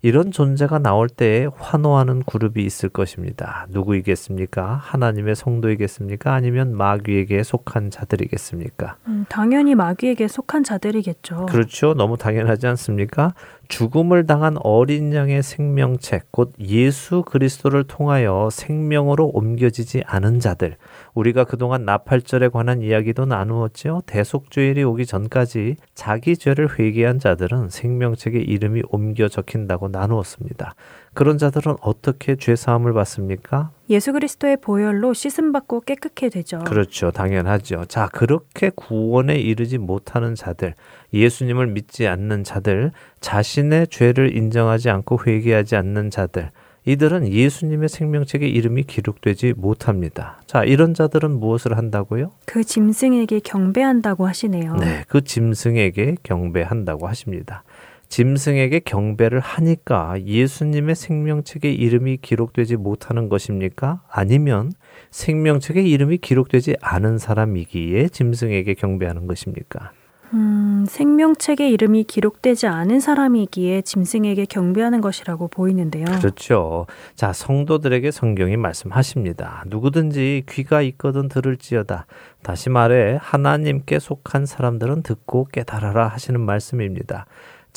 이런 존재가 나올 때에 환호하는 그룹이 있을 것입니다. 누구이겠습니까? 하나님의 성도이겠습니까? 아니면 마귀에게 속한 자들이겠습니까? 음, 당연히 마귀에게 속한 자들이겠죠. 그렇죠. 너무 당연하지 않습니까? 죽음을 당한 어린 양의 생명책, 곧 예수 그리스도를 통하여 생명으로 옮겨지지 않은 자들. 우리가 그동안 나팔절에 관한 이야기도 나누었죠. 대속주일이 오기 전까지 자기 죄를 회개한 자들은 생명책에 이름이 옮겨 적힌다고 나누었습니다. 그런 자들은 어떻게 죄 사함을 받습니까? 예수 그리스도의 보혈로 씻음 받고 깨끗게 되죠. 그렇죠. 당연하죠. 자, 그렇게 구원에 이르지 못하는 자들, 예수님을 믿지 않는 자들, 자신의 죄를 인정하지 않고 회개하지 않는 자들, 이들은 예수님의 생명책에 이름이 기록되지 못합니다. 자, 이런 자들은 무엇을 한다고요? 그 짐승에게 경배한다고 하시네요. 네, 그 짐승에게 경배한다고 하십니다. 짐승에게 경배를 하니까 예수님의 생명책에 이름이 기록되지 못하는 것입니까? 아니면 생명책에 이름이 기록되지 않은 사람이기에 짐승에게 경배하는 것입니까? 음, 생명책에 이름이 기록되지 않은 사람이기에 짐승에게 경배하는 것이라고 보이는데요. 그렇죠. 자, 성도들에게 성경이 말씀하십니다. 누구든지 귀가 있거든 들을지어다. 다시 말해 하나님께 속한 사람들은 듣고 깨달아라 하시는 말씀입니다.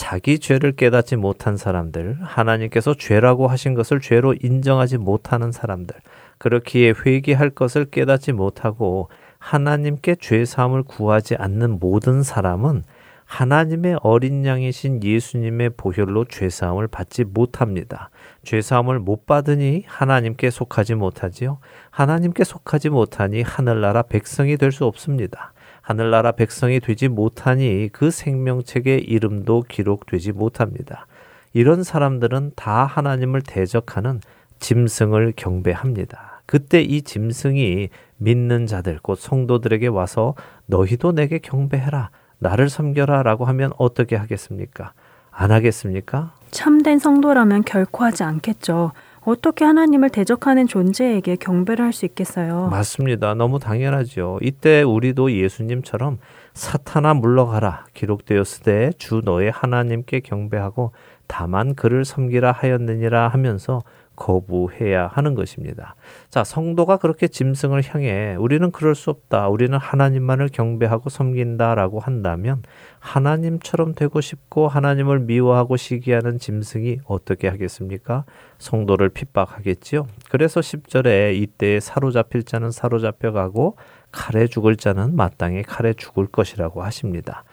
자기 죄를 깨닫지 못한 사람들, 하나님께서 죄라고 하신 것을 죄로 인정하지 못하는 사람들, 그렇기에 회개할 것을 깨닫지 못하고 하나님께 죄 사함을 구하지 않는 모든 사람은 하나님의 어린 양이신 예수님의 보혈로 죄 사함을 받지 못합니다. 죄 사함을 못 받으니 하나님께 속하지 못하지요. 하나님께 속하지 못하니 하늘나라 백성이 될 수 없습니다. 하늘나라 백성이 되지 못하니 그 생명책의 이름도 기록되지 못합니다. 이런 사람들은 다 하나님을 대적하는 짐승을 경배합니다. 그때 이 짐승이 믿는 자들, 곧 성도들에게 와서 너희도 내게 경배해라, 나를 섬겨라 라고 하면 어떻게 하겠습니까? 안 하겠습니까? 참된 성도라면 결코 하지 않겠죠. 어떻게 하나님을 대적하는 존재에게 경배를 할 수 있겠어요? 맞습니다. 너무 당연하죠. 이때 우리도 예수님처럼 사탄아 물러가라 기록되었을 때 주 너의 하나님께 경배하고 다만 그를 섬기라 하였느니라 하면서 거부해야 하는 것입니다. 자, 성도가 그렇게 짐승을 향해 우리는 그럴 수 없다. 우리는 하나님만을 경배하고 섬긴다라고 한다면 하나님처럼 되고 싶고 하나님을 미워하고 시기하는 짐승이 어떻게 하겠습니까? 성도를 핍박하겠지요. 그래서 10절에 이때 사로잡힐 자는 사로잡혀 가고 칼에 죽을 자는 마땅히 칼에 죽을 것이라고 하십니다.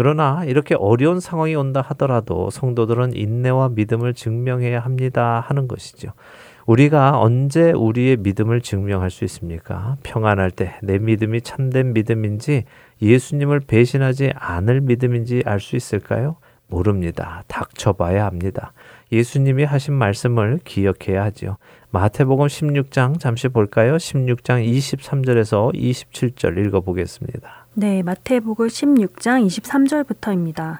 그러나 이렇게 어려운 상황이 온다 하더라도 성도들은 인내와 믿음을 증명해야 합니다 하는 것이죠. 우리가 언제 우리의 믿음을 증명할 수 있습니까? 평안할 때 내 믿음이 참된 믿음인지 예수님을 배신하지 않을 믿음인지 알 수 있을까요? 모릅니다. 닥쳐봐야 합니다. 예수님이 하신 말씀을 기억해야 하지요. 마태복음 16장 잠시 볼까요? 16장 23절에서 27절 읽어보겠습니다. 네, 마태복음 16장 23절부터입니다.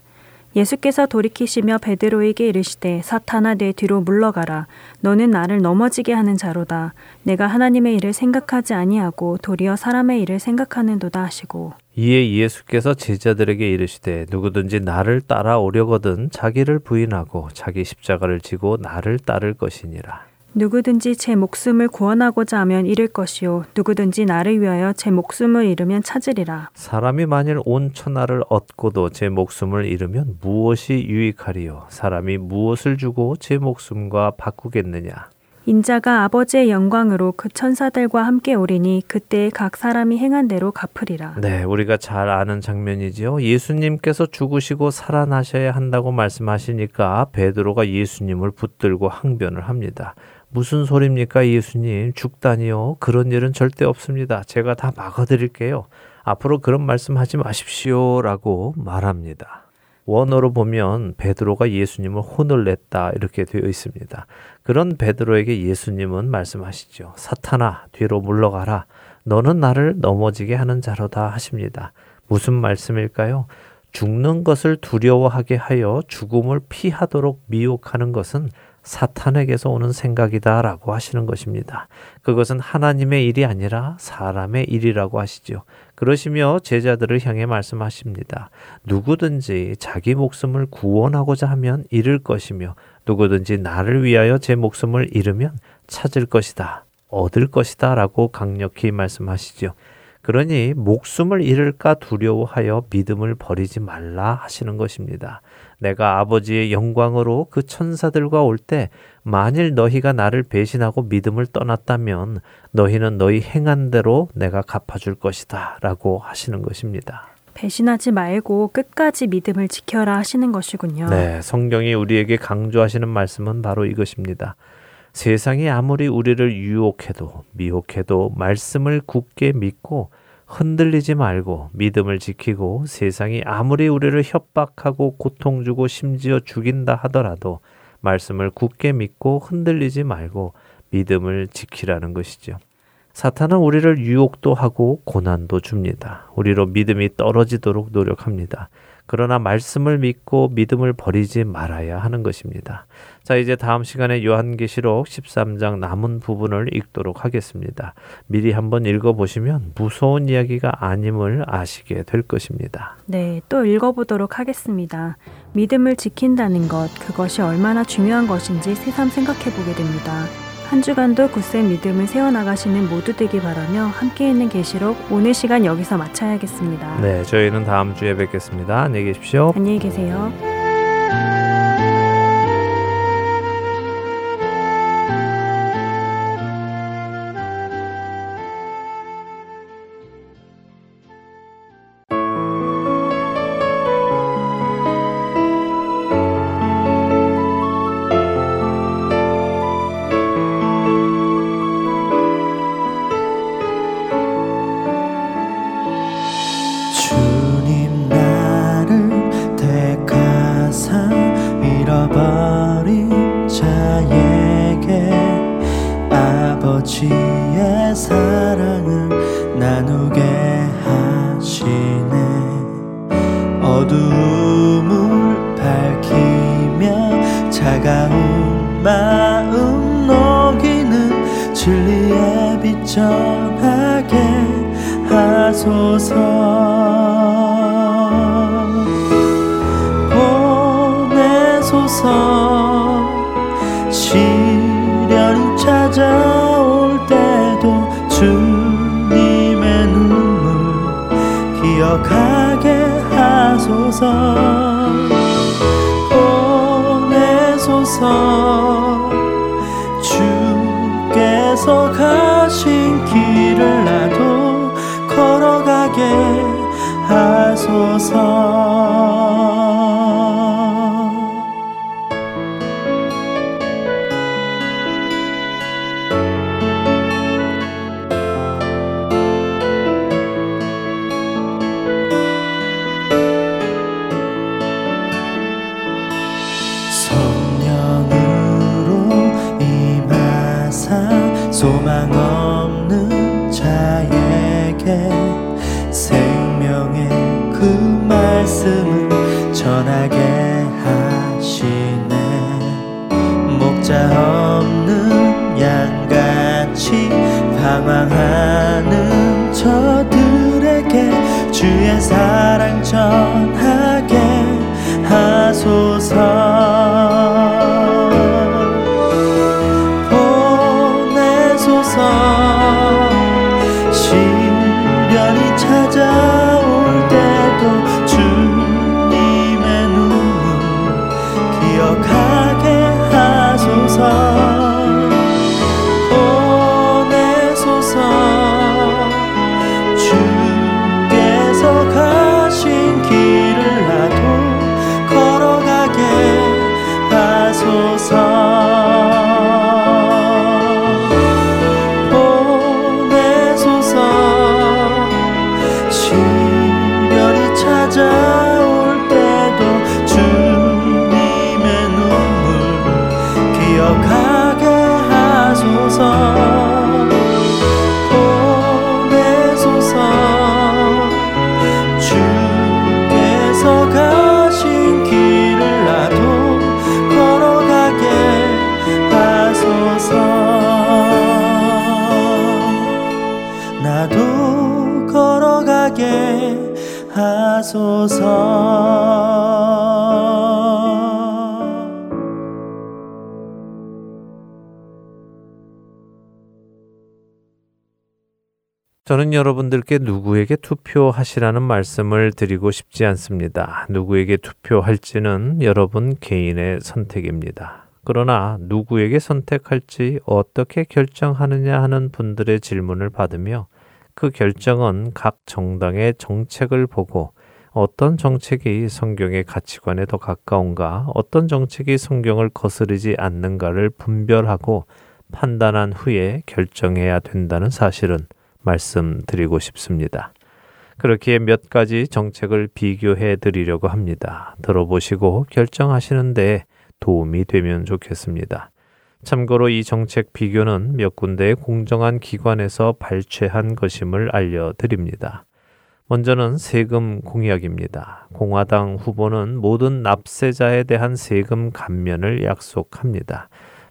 예수께서 돌이키시며 베드로에게 이르시되 사탄아 내 뒤로 물러가라. 너는 나를 넘어지게 하는 자로다. 내가 하나님의 일을 생각하지 아니하고 도리어 사람의 일을 생각하는도다 하시고. 이에 예수께서 제자들에게 이르시되 누구든지 나를 따라오려거든 자기를 부인하고 자기 십자가를 지고 나를 따를 것이니라 누구든지 제 목숨을 구원하고자 하면 잃을 것이요. 누구든지 나를 위하여 제 목숨을 잃으면 찾으리라. 사람이 만일 온 천하를 얻고도 제 목숨을 잃으면 무엇이 유익하리요? 사람이 무엇을 주고 제 목숨과 바꾸겠느냐? 인자가 아버지의 영광으로 그 천사들과 함께 오리니 그때 각 사람이 행한 대로 갚으리라. 네, 우리가 잘 아는 장면이지요. 예수님께서 죽으시고 살아나셔야 한다고 말씀하시니까 베드로가 예수님을 붙들고 항변을 합니다. 무슨 소리입니까, 예수님? 죽다니요. 그런 일은 절대 없습니다. 제가 다 막아드릴게요. 앞으로 그런 말씀하지 마십시오. 라고 말합니다. 원어로 보면 베드로가 예수님을 혼을 냈다 이렇게 되어 있습니다. 그런 베드로에게 예수님은 말씀하시죠. 사탄아 뒤로 물러가라. 너는 나를 넘어지게 하는 자로다 하십니다. 무슨 말씀일까요? 죽는 것을 두려워하게 하여 죽음을 피하도록 미혹하는 것은 사탄에게서 오는 생각이다라고 하시는 것입니다. 그것은 하나님의 일이 아니라 사람의 일이라고 하시죠. 그러시며 제자들을 향해 말씀하십니다. 누구든지 자기 목숨을 구원하고자 하면 잃을 것이며 누구든지 나를 위하여 제 목숨을 잃으면 찾을 것이다. 얻을 것이다. 라고 강력히 말씀하시죠. 그러니 목숨을 잃을까 두려워하여 믿음을 버리지 말라 하시는 것입니다. 내가 아버지의 영광으로 그 천사들과 올 때 만일 너희가 나를 배신하고 믿음을 떠났다면 너희는 너희 행한 대로 내가 갚아줄 것이다 라고 하시는 것입니다. 배신하지 말고 끝까지 믿음을 지켜라 하시는 것이군요. 네, 성경이 우리에게 강조하시는 말씀은 바로 이것입니다. 세상이 아무리 우리를 유혹해도 미혹해도 말씀을 굳게 믿고 흔들리지 말고 믿음을 지키고 세상이 아무리 우리를 협박하고 고통 주고 심지어 죽인다 하더라도 말씀을 굳게 믿고 흔들리지 말고 믿음을 지키라는 것이죠. 사탄은 우리를 유혹도 하고 고난도 줍니다. 우리로 믿음이 떨어지도록 노력합니다. 그러나 말씀을 믿고 믿음을 버리지 말아야 하는 것입니다. 자, 이제 다음 시간에 요한계시록 13장 남은 부분을 읽도록 하겠습니다. 미리 한번 읽어보시면 무서운 이야기가 아님을 아시게 될 것입니다. 네, 또 읽어보도록 하겠습니다. 믿음을 지킨다는 것, 그것이 얼마나 중요한 것인지 새삼 생각해 보게 됩니다. 한 주간도 굳센 믿음을 세워나가시는 모두 되기 바라며 함께 있는 계시록 오늘 시간 여기서 마쳐야겠습니다. 네, 저희는 다음 주에 뵙겠습니다. 안녕히 계십시오. 안녕히 계세요. 하 저는 여러분들께 누구에게 투표하시라는 말씀을 드리고 싶지 않습니다. 누구에게 투표할지는 여러분 개인의 선택입니다. 그러나 누구에게 선택할지 어떻게 결정하느냐 하는 분들의 질문을 받으며 그 결정은 각 정당의 정책을 보고 어떤 정책이 성경의 가치관에 더 가까운가, 어떤 정책이 성경을 거스르지 않는가를 분별하고 판단한 후에 결정해야 된다는 사실은 말씀드리고 싶습니다. 그렇기에 몇 가지 정책을 비교해 드리려고 합니다. 들어보시고 결정하시는데 도움이 되면 좋겠습니다. 참고로 이 정책 비교는 몇 군데의 공정한 기관에서 발췌한 것임을 알려드립니다. 먼저는 세금 공약입니다. 공화당 후보는 모든 납세자에 대한 세금 감면을 약속합니다.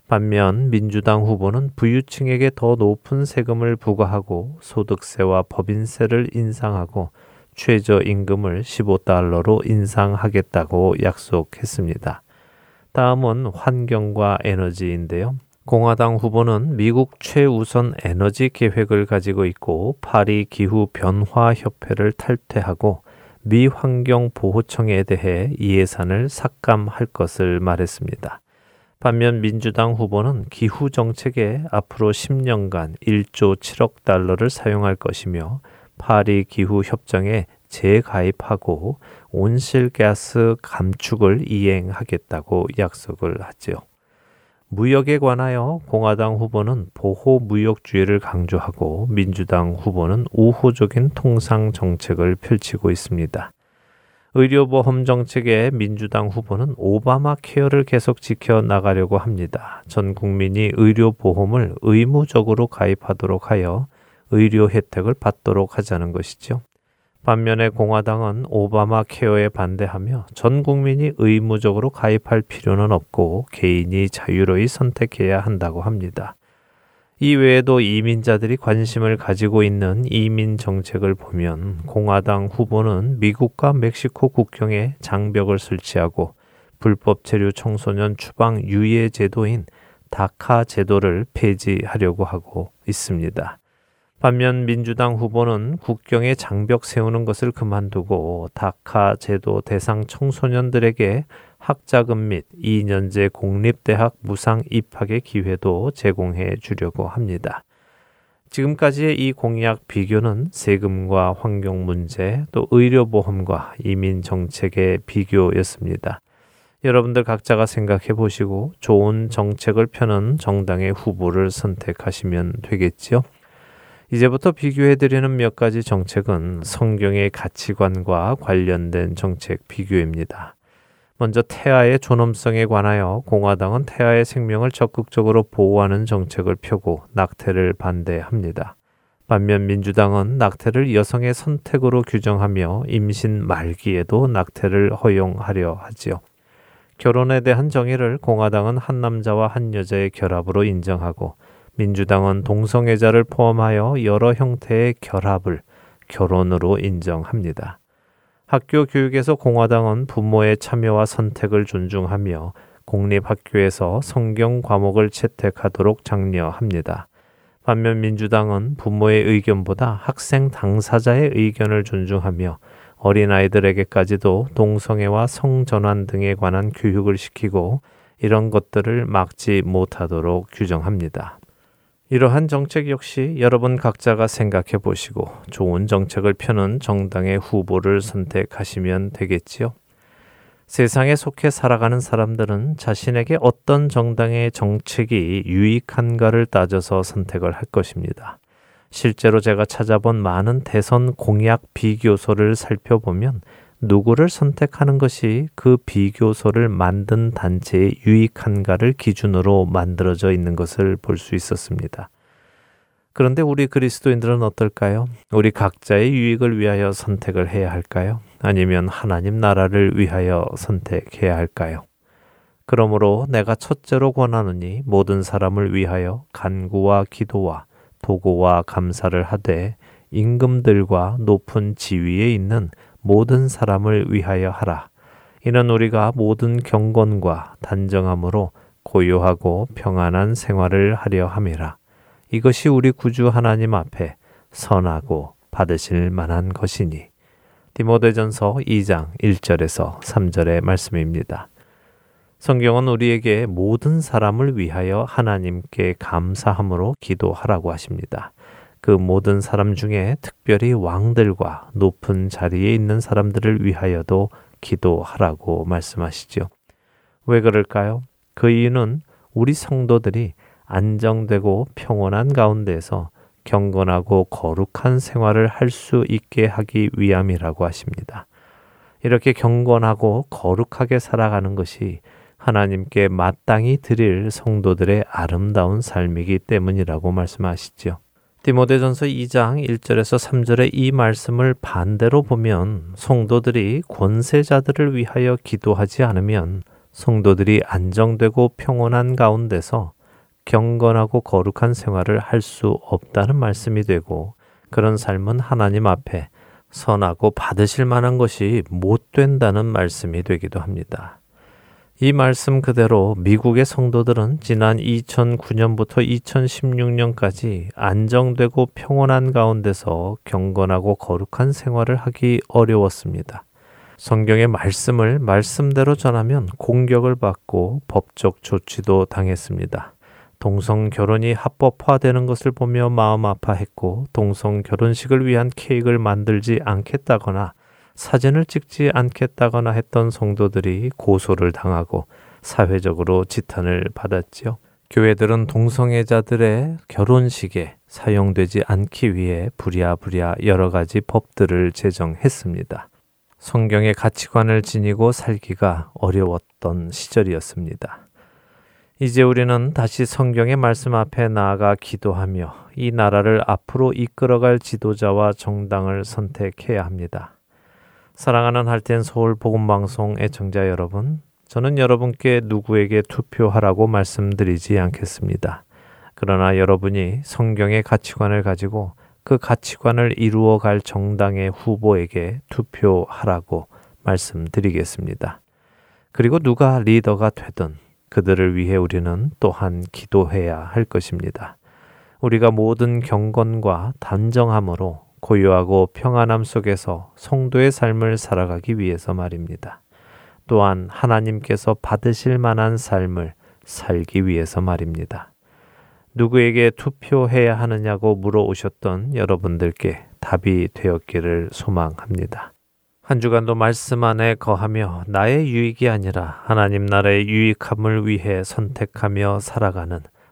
반면 민주당 후보는 부유층에게 더 높은 세금을 부과하고 소득세와 법인세를 인상하고 최저임금을 15달러로 인상하겠다고 약속했습니다. 다음은 환경과 에너지인데요. 공화당 후보는 미국 최우선 에너지 계획을 가지고 있고 파리 기후 변화 협회를 탈퇴하고 미 환경 보호청에 대해 이 예산을 삭감할 것을 말했습니다. 반면 민주당 후보는 기후 정책에 앞으로 10년간 1조 7억 달러를 사용할 것이며 파리 기후 협정에 재가입하고 온실가스 감축을 이행하겠다고 약속을 하지요. 무역에 관하여 공화당 후보는 보호 무역주의를 강조하고 민주당 후보는 우호적인 통상 정책을 펼치고 있습니다. 의료보험 정책에 민주당 후보는 오바마 케어를 계속 지켜 나가려고 합니다. 전 국민이 의료보험을 의무적으로 가입하도록 하여 의료 혜택을 받도록 하자는 것이죠. 반면에 공화당은 오바마 케어에 반대하며 전 국민이 의무적으로 가입할 필요는 없고 개인이 자유로이 선택해야 한다고 합니다. 이 외에도 이민자들이 관심을 가지고 있는 이민 정책을 보면 공화당 후보는 미국과 멕시코 국경에 장벽을 설치하고 불법 체류 청소년 추방 유예 제도인 다카 제도를 폐지하려고 하고 있습니다. 반면 민주당 후보는 국경에 장벽 세우는 것을 그만두고 다카 제도 대상 청소년들에게 학자금 및 2년제 공립대학 무상 입학의 기회도 제공해 주려고 합니다. 지금까지의 이 공약 비교는 세금과 환경 문제, 또 의료보험과 이민 정책의 비교였습니다. 여러분들 각자가 생각해 보시고 좋은 정책을 펴는 정당의 후보를 선택하시면 되겠지요. 이제부터 비교해 드리는 몇 가지 정책은 성경의 가치관과 관련된 정책 비교입니다. 먼저 태아의 존엄성에 관하여 공화당은 태아의 생명을 적극적으로 보호하는 정책을 펴고 낙태를 반대합니다. 반면 민주당은 낙태를 여성의 선택으로 규정하며 임신 말기에도 낙태를 허용하려 하지요. 결혼에 대한 정의를 공화당은 한 남자와 한 여자의 결합으로 인정하고 민주당은 동성애자를 포함하여 여러 형태의 결합을 결혼으로 인정합니다. 학교 교육에서 공화당은 부모의 참여와 선택을 존중하며 공립학교에서 성경 과목을 채택하도록 장려합니다. 반면 민주당은 부모의 의견보다 학생 당사자의 의견을 존중하며 어린아이들에게까지도 동성애와 성전환 등에 관한 교육을 시키고 이런 것들을 막지 못하도록 규정합니다. 이러한 정책 역시 여러분 각자가 생각해 보시고 좋은 정책을 펴는 정당의 후보를 선택하시면 되겠지요. 세상에 속해 살아가는 사람들은 자신에게 어떤 정당의 정책이 유익한가를 따져서 선택을 할 것입니다. 실제로 제가 찾아본 많은 대선 공약 비교서를 살펴보면 누구를 선택하는 것이 그 비교서를 만든 단체의 유익한가를 기준으로 만들어져 있는 것을 볼 수 있었습니다. 그런데 우리 그리스도인들은 어떨까요? 우리 각자의 유익을 위하여 선택을 해야 할까요? 아니면 하나님 나라를 위하여 선택해야 할까요? 그러므로 내가 첫째로 권하느니 모든 사람을 위하여 간구와 기도와 도고와 감사를 하되 임금들과 높은 지위에 있는 모든 사람을 위하여 하라. 이는 우리가 모든 경건과 단정함으로 고요하고 평안한 생활을 하려 함이라. 이것이 우리 구주 하나님 앞에 선하고 받으실 만한 것이니. 디모데전서 2장 1절에서 3절의 말씀입니다. 성경은 우리에게 모든 사람을 위하여 하나님께 감사함으로 기도하라고 하십니다. 그 모든 사람 중에 특별히 왕들과 높은 자리에 있는 사람들을 위하여도 기도하라고 말씀하시죠. 왜 그럴까요? 그 이유는 우리 성도들이 안정되고 평온한 가운데서 경건하고 거룩한 생활을 할 수 있게 하기 위함이라고 하십니다. 이렇게 경건하고 거룩하게 살아가는 것이 하나님께 마땅히 드릴 성도들의 아름다운 삶이기 때문이라고 말씀하시죠. 디모데전서 2장 1절에서 3절의 이 말씀을 반대로 보면 성도들이 권세자들을 위하여 기도하지 않으면 성도들이 안정되고 평온한 가운데서 경건하고 거룩한 생활을 할 수 없다는 말씀이 되고 그런 삶은 하나님 앞에 선하고 받으실 만한 것이 못 된다는 말씀이 되기도 합니다. 이 말씀 그대로 미국의 성도들은 지난 2009년부터 2016년까지 안정되고 평온한 가운데서 경건하고 거룩한 생활을 하기 어려웠습니다. 성경의 말씀을 말씀대로 전하면 공격을 받고 법적 조치도 당했습니다. 동성 결혼이 합법화되는 것을 보며 마음 아파했고 동성 결혼식을 위한 케이크를 만들지 않겠다거나 사진을 찍지 않겠다거나 했던 성도들이 고소를 당하고 사회적으로 지탄을 받았지요. 교회들은 동성애자들의 결혼식에 사용되지 않기 위해 부랴부랴 여러 가지 법들을 제정했습니다. 성경의 가치관을 지니고 살기가 어려웠던 시절이었습니다. 이제 우리는 다시 성경의 말씀 앞에 나아가 기도하며 이 나라를 앞으로 이끌어갈 지도자와 정당을 선택해야 합니다. 사랑하는 할텐 서울 복음 방송 애청자 여러분, 저는 여러분께 누구에게 투표하라고 말씀드리지 않겠습니다. 그러나 여러분이 성경의 가치관을 가지고 그 가치관을 이루어 갈 정당의 후보에게 투표하라고 말씀드리겠습니다. 그리고 누가 리더가 되든 그들을 위해 우리는 또한 기도해야 할 것입니다. 우리가 모든 경건과 단정함으로 고요하고 평안함 속에서 성도의 삶을 살아가기 위해서 말입니다. 또한 하나님께서 받으실 만한 삶을 살기 위해서 말입니다. 누구에게 투표해야 하느냐고 물어오셨던 여러분들께 답이 되었기를 소망합니다. 한 주간도 말씀 안에 거하며 나의 유익이 아니라 하나님 나라의 유익함을 위해 선택하며 살아가는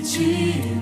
주님